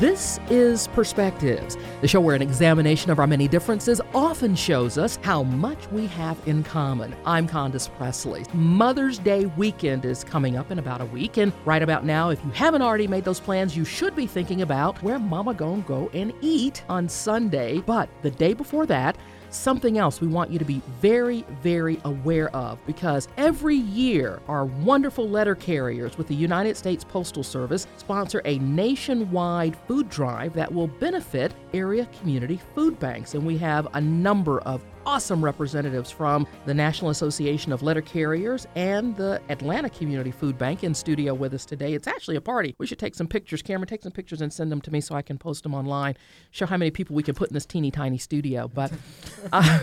This is Perspectives, the show where an examination of our many differences often shows us how much we have in common. I'm Condace Pressley. Mother's Day weekend is coming up in about a week, and right about now, if you haven't already made those plans, you should be thinking about where Mama gonna go and eat on Sunday. But the day before that, something else we want you to be very, very aware of because every year our wonderful letter carriers with the United States Postal Service sponsor a nationwide food drive that will benefit area community food banks. And we have a number of awesome representatives from the National Association of Letter Carriers and the Atlanta Community Food Bank in studio with us today. It's actually a party. We should take some pictures. Cameron, take some pictures and send them to me so I can post them online. Show how many people we can put in this teeny tiny studio. But uh,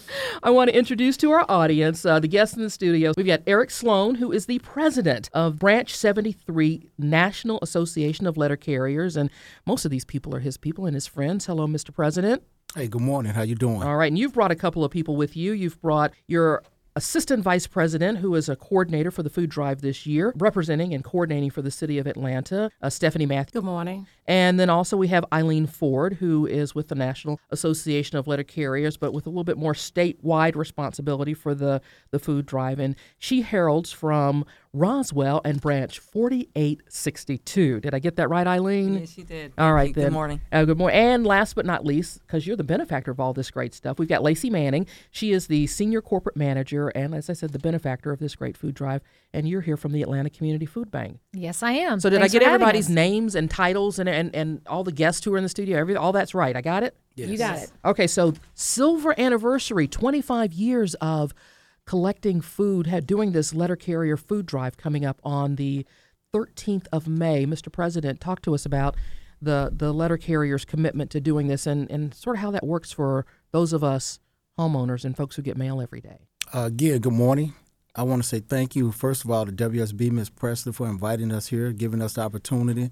I want to introduce to our audience uh, the guests in the studio. We've got Eric Sloan, who is the president of Branch 73 National Association of Letter Carriers, and most of these people are his people and his friends. Hello, Mr. President. Hey, good morning. How you doing? All right, and you've brought a couple of people with you. You've brought your assistant vice president, who is a coordinator for the food drive this year, representing and coordinating for the city of Atlanta, uh, Stephanie Matthews. Good morning. And then also we have Eileen Ford, who is with the National Association of Letter Carriers, but with a little bit more statewide responsibility for the, the food drive. And she heralds from Roswell and Branch 4862. Did I get that right, Eileen? Yes, you did. All right, then. Good morning. Uh, good morning. And last but not least, because you're the benefactor of all this great stuff, we've got Lacey Manning. She is the senior corporate manager and, as I said, the benefactor of this great food drive. And you're here from the Atlanta Community Food Bank. Yes, I am. So did Thanks I get everybody's names and titles and, and and all the guests who are in the studio? Every all that's right. I got it. You got it. Okay, so silver anniversary, 25 years of collecting food, had doing this letter carrier food drive coming up on the 13th of May. Mr. President, talk to us about the the letter carrier's commitment to doing this and and sort of how that works for those of us homeowners and folks who get mail every day. Uh, again, good morning. I want to say thank you, first of all, to WSB, Ms. Pressley, for inviting us here, giving us the opportunity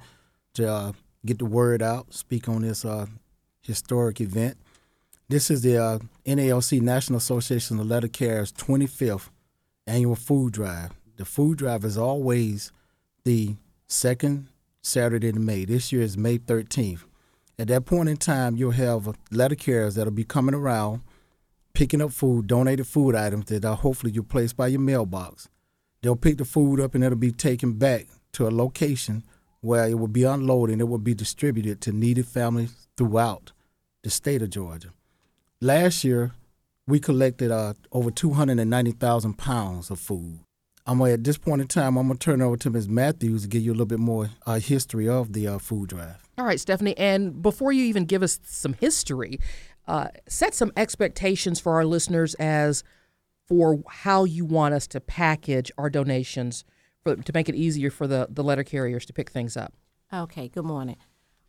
to uh, get the word out, speak on this uh, historic event. This is the uh, NALC National Association of Letter Carriers 25th annual food drive. The food drive is always the second Saturday in May. This year is May 13th. At that point in time, you'll have letter carriers that'll be coming around picking up food, donated food items that are hopefully you place by your mailbox. They'll pick the food up and it'll be taken back to a location where it will be unloaded and it will be distributed to needy families throughout the state of Georgia. Last year, we collected uh, over 290,000 pounds of food. I'm gonna, at this point in time, I'm gonna turn it over to Ms. Matthews to give you a little bit more uh, history of the uh, food drive. All right, Stephanie. And before you even give us some history, uh, set some expectations for our listeners as for how you want us to package our donations for, to make it easier for the, the letter carriers to pick things up. Okay, good morning.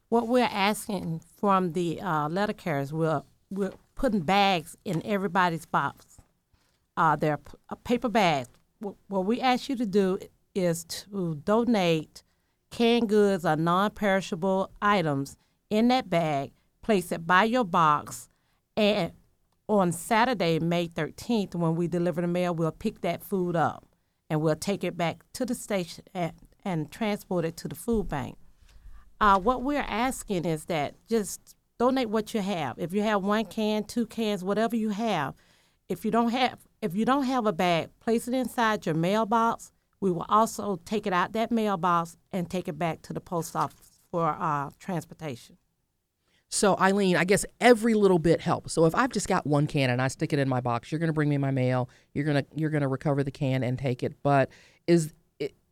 What we're asking from the uh, letter carriers, we're, we're putting bags in everybody's box. Uh, they're p- uh, paper bags. What, what we ask you to do is to donate canned goods or non perishable items in that bag, place it by your box, and on Saturday, May 13th, when we deliver the mail, we'll pick that food up and we'll take it back to the station and, and transport it to the food bank. Uh, what we're asking is that just donate what you have. If you have one can, two cans, whatever you have, if you don't have if you don't have a bag, place it inside your mailbox. We will also take it out that mailbox and take it back to the post office for uh, transportation. So, Eileen, I guess every little bit helps. So, if I've just got one can and I stick it in my box, you're going to bring me my mail. You're going to you're going to recover the can and take it. But is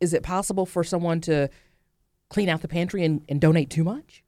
is it possible for someone to clean out the pantry and, and donate too much?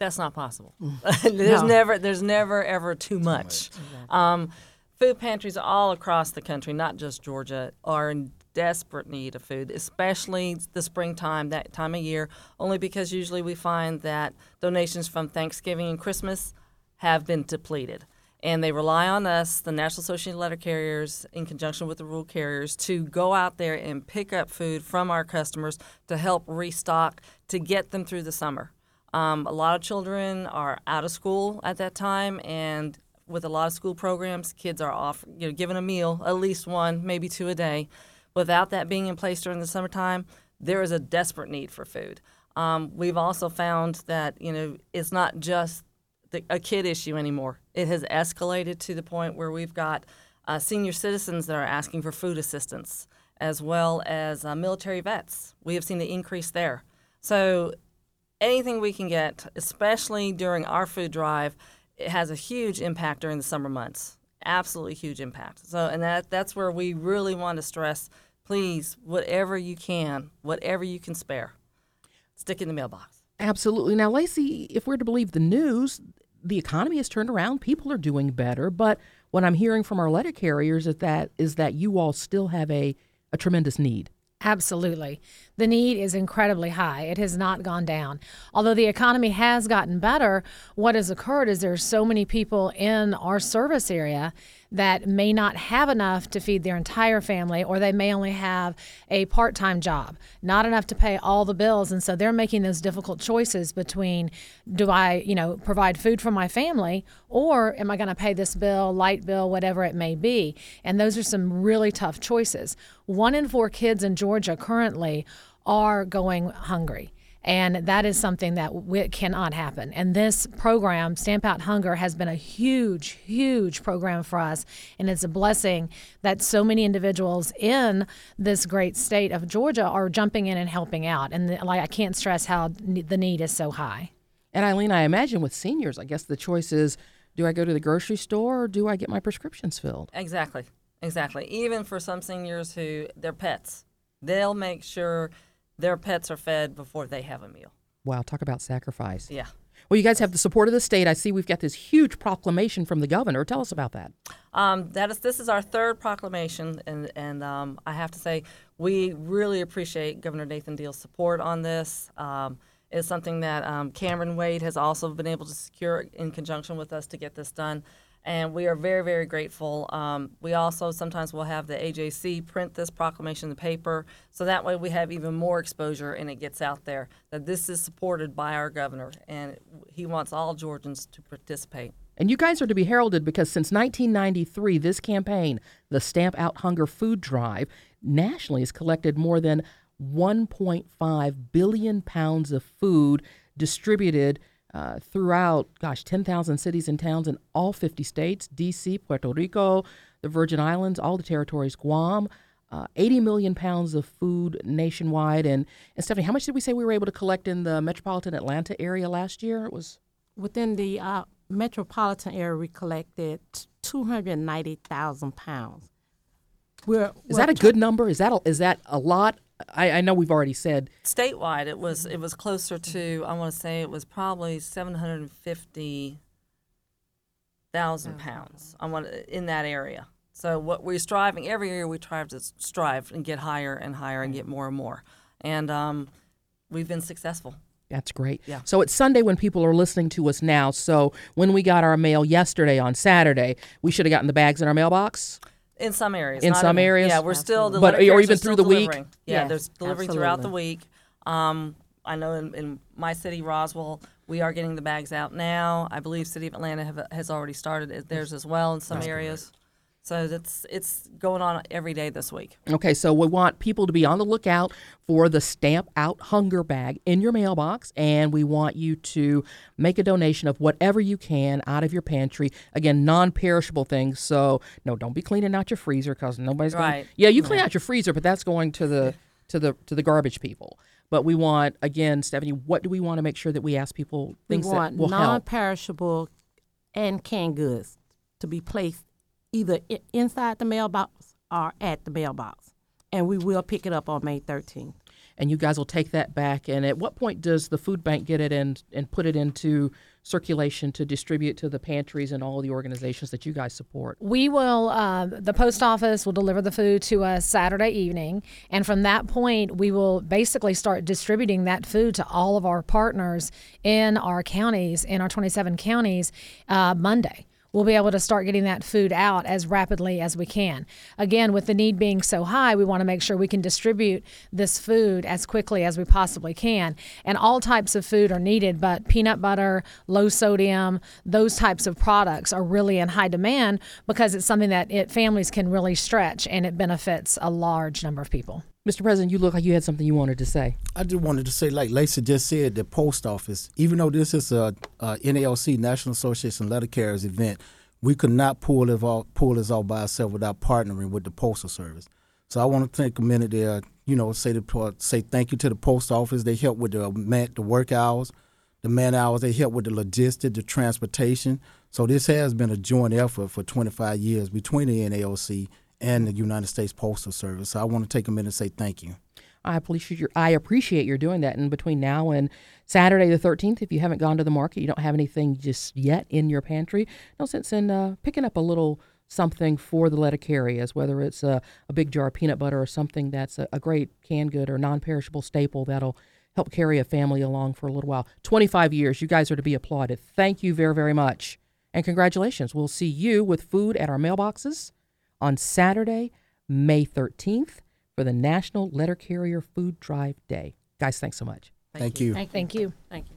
That's not possible. there's No. never there's never ever too much. Um, food pantries all across the country, not just Georgia, are in desperate need of food, especially the springtime, that time of year. Only because usually we find that donations from Thanksgiving and Christmas have been depleted. And they rely on us, the National Association of Letter Carriers, in conjunction with the rural carriers, to go out there and pick up food from our customers to help restock to get them through the summer. Um, a lot of children are out of school at that time, and with a lot of school programs, kids are off, you know, given a meal, at least one, maybe two a day. Without that being in place during the summertime, there is a desperate need for food. Um, we've also found that you know it's not just the, a kid issue anymore. It has escalated to the point where we've got uh, senior citizens that are asking for food assistance, as well as uh, military vets. We have seen the increase there. So anything we can get, especially during our food drive, it has a huge impact during the summer months. Absolutely huge impact. So, and that that's where we really want to stress. Please, whatever you can, whatever you can spare, stick in the mailbox. Absolutely. Now, Lacey, if we're to believe the news, the economy has turned around. People are doing better. But what I'm hearing from our letter carriers is that is that you all still have a, a tremendous need. Absolutely. The need is incredibly high. It has not gone down. Although the economy has gotten better, what has occurred is there's so many people in our service area that may not have enough to feed their entire family, or they may only have a part time job, not enough to pay all the bills. And so they're making those difficult choices between do I, you know, provide food for my family, or am I going to pay this bill, light bill, whatever it may be? And those are some really tough choices. One in four kids in Georgia currently are going hungry. And that is something that w- cannot happen. And this program, Stamp Out Hunger, has been a huge, huge program for us. And it's a blessing that so many individuals in this great state of Georgia are jumping in and helping out. And the, like I can't stress how ne- the need is so high. And Eileen, I imagine with seniors, I guess the choice is do I go to the grocery store or do I get my prescriptions filled? Exactly. Exactly. Even for some seniors who they're pets, they'll make sure their pets are fed before they have a meal. Wow, talk about sacrifice. Yeah. Well, you guys have the support of the state. I see we've got this huge proclamation from the governor. Tell us about that. Um, that is, this is our third proclamation, and, and um, I have to say, we really appreciate Governor Nathan Deal's support on this. Um, it's something that um, Cameron Wade has also been able to secure in conjunction with us to get this done and we are very, very grateful. Um, we also sometimes will have the AJC print this proclamation in the paper, so that way we have even more exposure and it gets out there that this is supported by our governor, and he wants all Georgians to participate. And you guys are to be heralded because since 1993, this campaign, the Stamp Out Hunger Food Drive, nationally has collected more than 1.5 billion pounds of food distributed uh, throughout, gosh, 10,000 cities and towns in all 50 states D.C., Puerto Rico, the Virgin Islands, all the territories, Guam. Uh, 80 million pounds of food nationwide. And, and Stephanie, how much did we say we were able to collect in the metropolitan Atlanta area last year? It was within the uh, metropolitan area. We collected 290,000 pounds. We're, is we're that a good number? Is that a, is that a lot? I, I know we've already said statewide it was it was closer to I want to say it was probably seven hundred and fifty thousand pounds. I want in that area. So what we're striving every year we try to strive and get higher and higher and get more and more, and um, we've been successful. That's great. Yeah. So it's Sunday when people are listening to us now. So when we got our mail yesterday on Saturday, we should have gotten the bags in our mailbox. In some areas. In some areas. Yeah, we're still the but or even through the delivering. week. Yeah, yes, there's delivering absolutely. throughout the week. Um, I know in, in, my city, Roswell, we are getting the bags out now. I believe City of Atlanta have, has already started theirs as well in some That's areas. Great. So that's it's going on every day this week. Okay, so we want people to be on the lookout for the Stamp Out Hunger Bag in your mailbox, and we want you to make a donation of whatever you can out of your pantry. Again, non-perishable things. So no, don't be cleaning out your freezer because nobody's right. going. Yeah, you clean right. out your freezer, but that's going to the to the to the garbage people. But we want again, Stephanie, what do we want to make sure that we ask people things we want that will non-perishable and canned goods to be placed either inside the mailbox or at the mailbox. And we will pick it up on May 13th. And you guys will take that back. And at what point does the food bank get it and, and put it into circulation to distribute to the pantries and all the organizations that you guys support? We will, uh, the post office will deliver the food to us Saturday evening. And from that point, we will basically start distributing that food to all of our partners in our counties, in our 27 counties, uh, Monday we'll be able to start getting that food out as rapidly as we can. Again, with the need being so high, we want to make sure we can distribute this food as quickly as we possibly can. And all types of food are needed, but peanut butter, low sodium, those types of products are really in high demand because it's something that it, families can really stretch and it benefits a large number of people. Mr. President, you look like you had something you wanted to say. I just wanted to say, like Lacey just said, the post office, even though this is a, a NALC National Association Letter Carriers event, we could not pull it pull this off by ourselves without partnering with the postal service. So I want to take a minute there, you know, say the say thank you to the post office. They help with the man, the work hours, the man hours. They help with the logistics, the transportation. So this has been a joint effort for 25 years between the NALC and the United States Postal Service. So I want to take a minute and say thank you. I appreciate your I appreciate doing that. And between now and Saturday the 13th, if you haven't gone to the market, you don't have anything just yet in your pantry, no sense in uh, picking up a little something for the letter carriers, whether it's a, a, big jar of peanut butter or something that's a, a great canned good or non-perishable staple that'll help carry a family along for a little while. 25 years, you guys are to be applauded. Thank you very, very much. And congratulations. We'll see you with food at our mailboxes on Saturday, May 13th for the National Letter Carrier Food Drive Day. Guys, thanks so much. Thank, Thank you. you. Thank you. Thank you.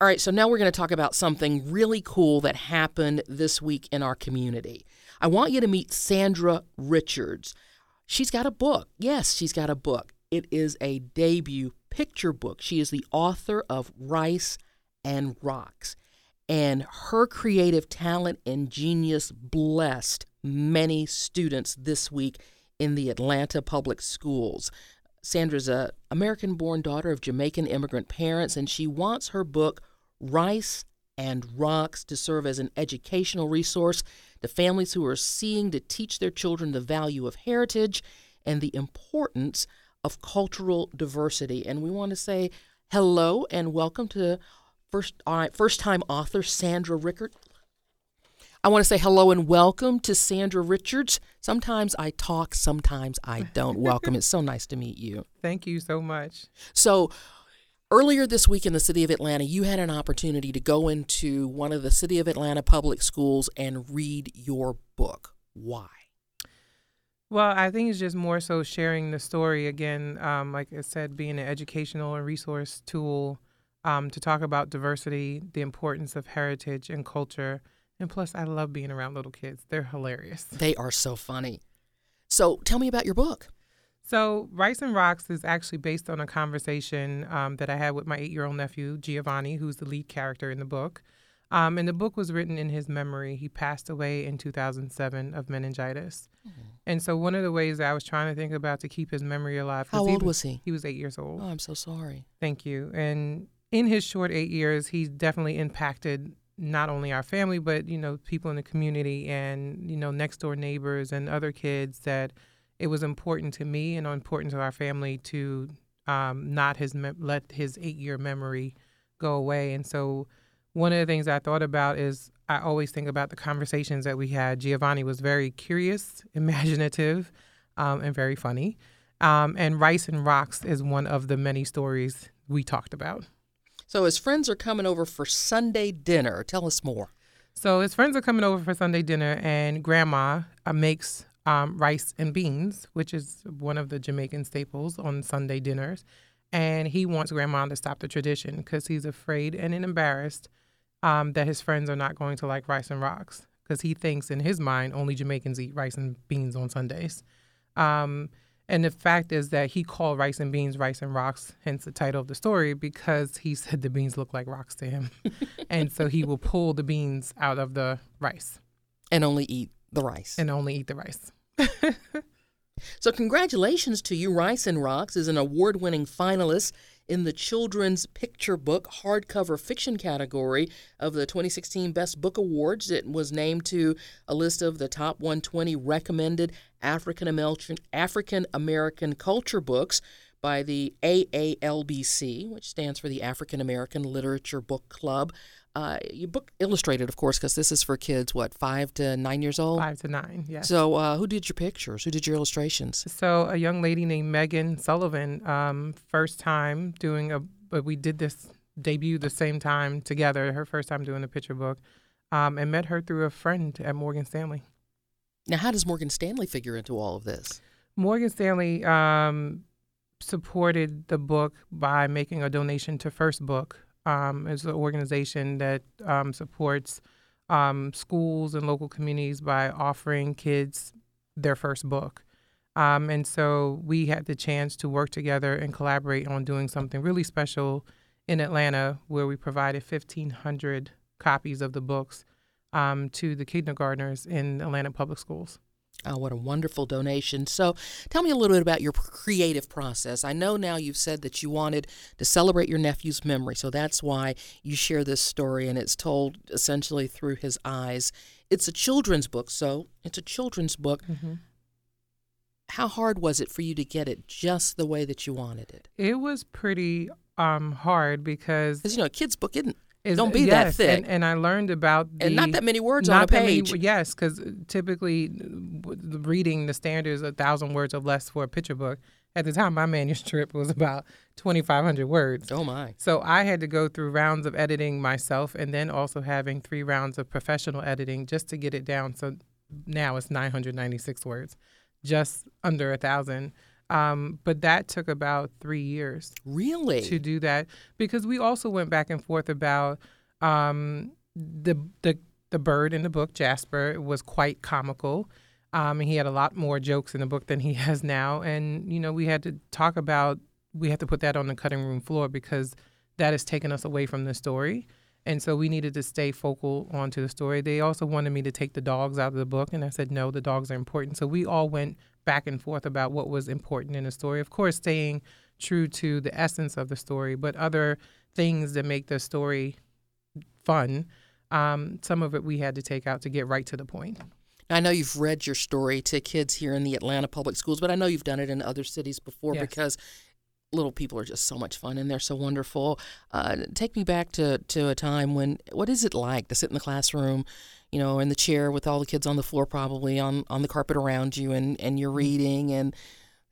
All right, so now we're going to talk about something really cool that happened this week in our community. I want you to meet Sandra Richards. She's got a book. Yes, she's got a book. It is a debut picture book. She is the author of Rice and Rocks. And her creative talent and genius blessed many students this week in the Atlanta public schools. Sandra's a American born daughter of Jamaican immigrant parents, and she wants her book, Rice and Rocks, to serve as an educational resource to families who are seeking to teach their children the value of heritage and the importance of cultural diversity. And we want to say hello and welcome to first uh, first time author Sandra Rickert. I want to say hello and welcome to Sandra Richards. Sometimes I talk, sometimes I don't. welcome. It's so nice to meet you. Thank you so much. So, earlier this week in the city of Atlanta, you had an opportunity to go into one of the city of Atlanta public schools and read your book. Why? Well, I think it's just more so sharing the story again. Um, like I said, being an educational and resource tool um, to talk about diversity, the importance of heritage and culture and plus, I love being around little kids. They're hilarious. They are so funny. So, tell me about your book. So, Rice and Rocks is actually based on a conversation um, that I had with my eight year old nephew, Giovanni, who's the lead character in the book. Um, and the book was written in his memory. He passed away in 2007 of meningitis. Mm-hmm. And so, one of the ways that I was trying to think about to keep his memory alive. How old was he? He was eight years old. Oh, I'm so sorry. Thank you. And in his short eight years, he's definitely impacted not only our family but you know people in the community and you know next door neighbors and other kids that it was important to me and important to our family to um, not his me- let his eight year memory go away and so one of the things I thought about is I always think about the conversations that we had. Giovanni was very curious, imaginative, um, and very funny. Um, and Rice and Rocks is one of the many stories we talked about. So his friends are coming over for Sunday dinner. Tell us more. So his friends are coming over for Sunday dinner, and Grandma uh, makes um, rice and beans, which is one of the Jamaican staples on Sunday dinners. And he wants Grandma to stop the tradition because he's afraid and embarrassed um, that his friends are not going to like rice and rocks because he thinks in his mind only Jamaicans eat rice and beans on Sundays. Um, and the fact is that he called rice and beans rice and rocks, hence the title of the story, because he said the beans look like rocks to him. and so he will pull the beans out of the rice. And only eat the rice. And only eat the rice. so, congratulations to you. Rice and Rocks is an award winning finalist in the Children's Picture Book hardcover fiction category of the 2016 Best Book Awards. It was named to a list of the top 120 recommended African American culture books by the AALBC, which stands for the African American Literature Book Club. Uh, you book illustrated, of course, because this is for kids, what, five to nine years old? Five to nine, yes. So, uh, who did your pictures? Who did your illustrations? So, a young lady named Megan Sullivan, um, first time doing a, but we did this debut the same time together, her first time doing a picture book, um, and met her through a friend at Morgan Stanley. Now, how does Morgan Stanley figure into all of this? Morgan Stanley um, supported the book by making a donation to First Book, um, is an organization that um, supports um, schools and local communities by offering kids their first book. Um, and so we had the chance to work together and collaborate on doing something really special in Atlanta, where we provided 1,500 copies of the books um, to the kindergartners in Atlanta Public Schools. Oh, what a wonderful donation. So, tell me a little bit about your creative process. I know now you've said that you wanted to celebrate your nephew's memory, so that's why you share this story, and it's told essentially through his eyes. It's a children's book, so it's a children's book. Mm-hmm. How hard was it for you to get it just the way that you wanted it? It was pretty um, hard because. Because, you know, a kid's book isn't is, Don't be yes, that thick. And, and, I learned about the, and not that many words on a page. Many, yes, because typically reading the standards a thousand words or less for a picture book. At the time, my manuscript was about 2,500 words. Oh my! So I had to go through rounds of editing myself, and then also having three rounds of professional editing just to get it down. So now it's 996 words, just under a thousand. Um, but that took about three years. Really? To do that because we also went back and forth about um, the the the bird in the book Jasper was quite comical. Um, and he had a lot more jokes in the book than he has now. And you know, we had to talk about we had to put that on the cutting room floor because that has taken us away from the story. And so we needed to stay focal onto the story. They also wanted me to take the dogs out of the book, and I said no, the dogs are important. So we all went back and forth about what was important in the story. Of course, staying true to the essence of the story, but other things that make the story fun. Um, some of it we had to take out to get right to the point. I know you've read your story to kids here in the Atlanta public schools, but I know you've done it in other cities before yes. because little people are just so much fun and they're so wonderful. Uh, take me back to, to a time when, what is it like to sit in the classroom you know, in the chair with all the kids on the floor, probably on, on the carpet around you, and, and you're mm-hmm. reading and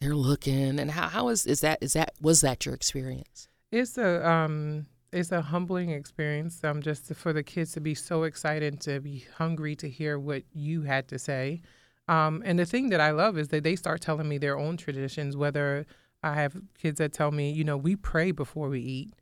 they're looking. And how, how is, is that, is that, was that your experience? It's a, um, it's a humbling experience um, just to, for the kids to be so excited to be hungry to hear what you had to say um, and the thing that i love is that they start telling me their own traditions whether i have kids that tell me you know we pray before we eat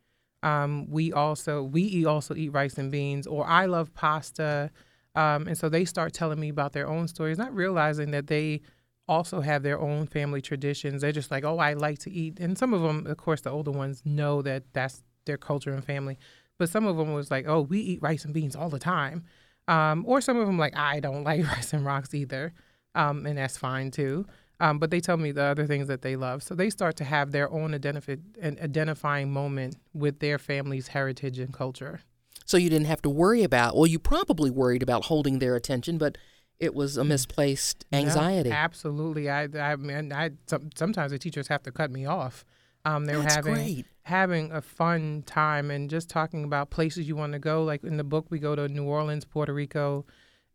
um, we also we also eat rice and beans or i love pasta um, and so they start telling me about their own stories, not realizing that they also have their own family traditions. They're just like, oh, I like to eat. And some of them, of course, the older ones know that that's their culture and family. But some of them was like, oh, we eat rice and beans all the time. Um, or some of them like, I don't like rice and rocks either. Um, and that's fine too. Um, but they tell me the other things that they love. So they start to have their own an identifying moment with their family's heritage and culture so you didn't have to worry about. Well, you probably worried about holding their attention, but it was a misplaced anxiety. Yeah, absolutely. I, I mean, I sometimes the teachers have to cut me off. Um, they were having great. having a fun time and just talking about places you want to go. Like in the book, we go to New Orleans, Puerto Rico,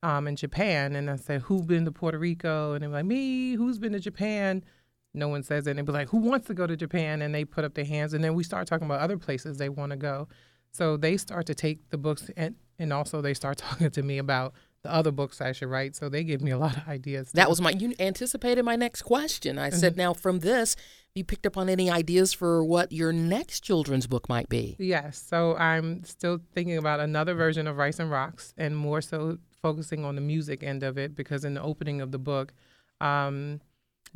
um, and Japan. And I said, "Who's been to Puerto Rico?" And they're like, "Me." Who's been to Japan? No one says it. And they'd be like, "Who wants to go to Japan?" And they put up their hands. And then we start talking about other places they want to go. So they start to take the books and and also they start talking to me about the other books I should write. So they give me a lot of ideas. That was my you anticipated my next question. I said, mm-hmm. now from this, you picked up on any ideas for what your next children's book might be? Yes. So I'm still thinking about another version of Rice and Rocks, and more so focusing on the music end of it because in the opening of the book. Um,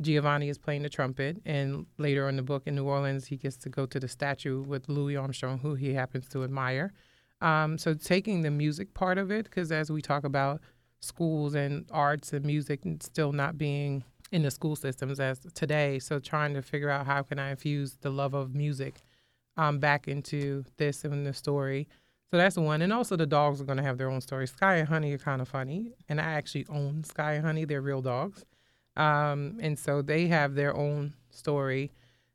Giovanni is playing the trumpet, and later in the book in New Orleans, he gets to go to the statue with Louis Armstrong, who he happens to admire. Um, so taking the music part of it, because as we talk about schools and arts and music still not being in the school systems as today, so trying to figure out how can I infuse the love of music um, back into this and the story. So that's one. And also the dogs are going to have their own story. Sky and Honey are kind of funny, and I actually own Sky and Honey. They're real dogs. Um, and so they have their own story.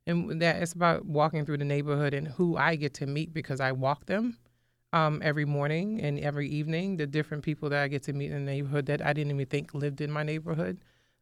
And that it's about walking through the neighborhood and who I get to meet because I walk them um, every morning and every evening, the different people that I get to meet in the neighborhood that I didn't even think lived in my neighborhood.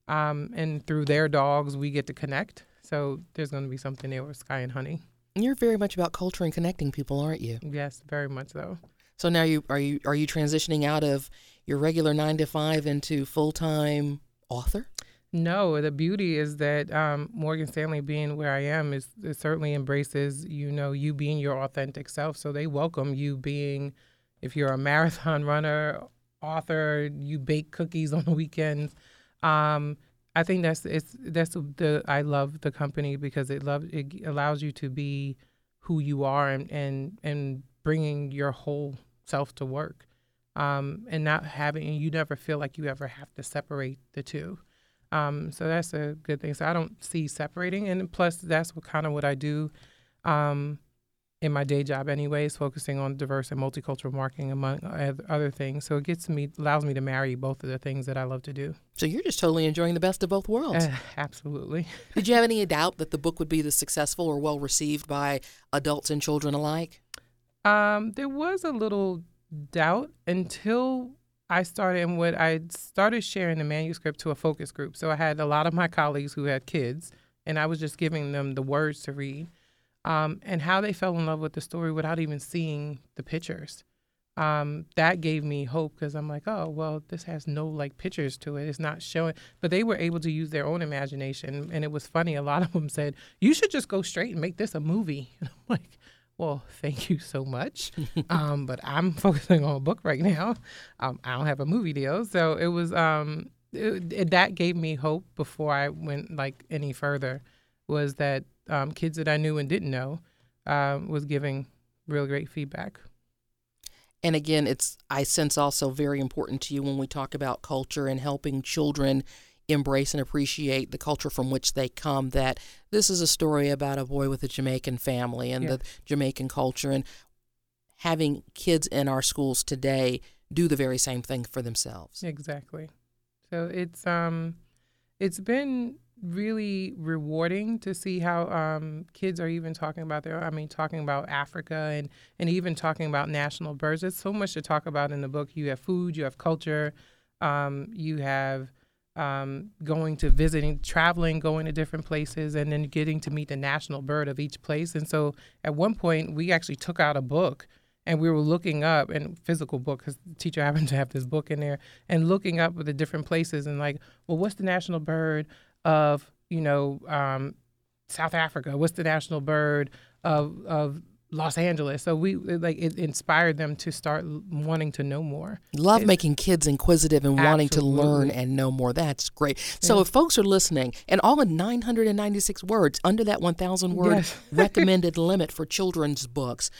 Um, and through their dogs, we get to connect. So there's going to be something there with Sky and Honey. You're very much about culture and connecting people, aren't you? Yes, very much so. So now you are you are you transitioning out of your regular nine to five into full time author? No, the beauty is that um, Morgan Stanley being where I am is it certainly embraces you know you being your authentic self. So they welcome you being, if you're a marathon runner, author, you bake cookies on the weekends. Um, I think that's it's that's the I love the company because it love it allows you to be who you are and and and bringing your whole self to work, um, and not having you never feel like you ever have to separate the two. Um, so that's a good thing. So I don't see separating, and plus that's what kind of what I do. Um, in my day job anyways focusing on diverse and multicultural marketing among other things so it gets me allows me to marry both of the things that i love to do so you're just totally enjoying the best of both worlds uh, absolutely did you have any doubt that the book would be the successful or well received by adults and children alike um, there was a little doubt until I started and what I started sharing the manuscript to a focus group. So I had a lot of my colleagues who had kids, and I was just giving them the words to read um, and how they fell in love with the story without even seeing the pictures. Um, that gave me hope because I'm like, oh, well, this has no like pictures to it. It's not showing, but they were able to use their own imagination. And it was funny. A lot of them said, you should just go straight and make this a movie. And I'm like, well, thank you so much. um, but I'm focusing on a book right now. Um, I don't have a movie deal. So it was, um, it, it, that gave me hope before I went like any further was that um, kids that I knew and didn't know um, was giving real great feedback. And again, it's I sense also very important to you when we talk about culture and helping children embrace and appreciate the culture from which they come. That this is a story about a boy with a Jamaican family and the Jamaican culture, and having kids in our schools today do the very same thing for themselves. Exactly. So it's um, it's been really rewarding to see how um, kids are even talking about their i mean talking about africa and, and even talking about national birds there's so much to talk about in the book you have food you have culture um, you have um, going to visiting traveling going to different places and then getting to meet the national bird of each place and so at one point we actually took out a book and we were looking up and physical book because the teacher happened to have this book in there and looking up with the different places and like well what's the national bird of you know um, South Africa? What's the national bird of of Los Angeles? So we like it inspired them to start wanting to know more. Love making kids inquisitive and absolutely. wanting to learn and know more. That's great. So yeah. if folks are listening, and all in 996 words under that 1,000 word yes. recommended limit for children's books,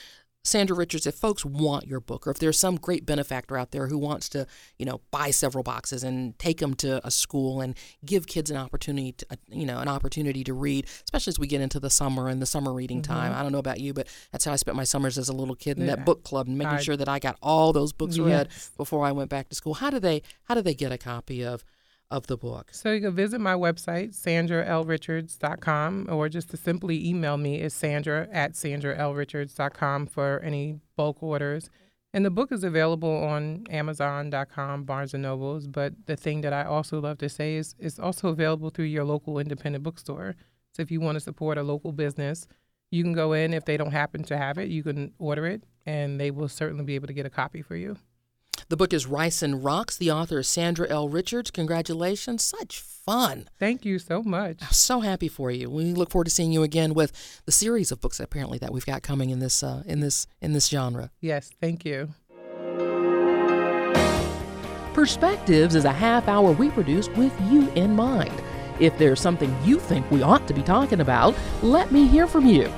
Sandra Richards, if folks want your book, or if there's some great benefactor out there who wants to, you know, buy several boxes and take them to a school and give kids an opportunity, to, you know, an opportunity to read, especially as we get into the summer and the summer reading mm-hmm. time. I don't know about you, but that's how I spent my summers as a little kid in yeah. that book club and making I, sure that I got all those books yes. read before I went back to school. How do they how do they get a copy of of the book? So you can visit my website, sandralrichards.com, or just to simply email me is sandra at sandralrichards.com for any bulk orders. And the book is available on Amazon.com, Barnes and Nobles. But the thing that I also love to say is it's also available through your local independent bookstore. So if you want to support a local business, you can go in. If they don't happen to have it, you can order it, and they will certainly be able to get a copy for you. The book is Rice and Rocks. The author is Sandra L. Richards. Congratulations. Such fun. Thank you so much. I'm so happy for you. We look forward to seeing you again with the series of books apparently that we've got coming in this uh, in this in this genre. Yes, thank you. Perspectives is a half hour we produce with you in mind. If there's something you think we ought to be talking about, let me hear from you.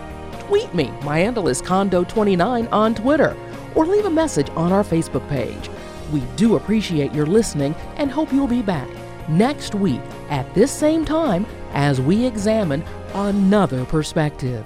Tweet me. My handle is Condo29 on Twitter or leave a message on our Facebook page. We do appreciate your listening and hope you'll be back next week at this same time as we examine another perspective.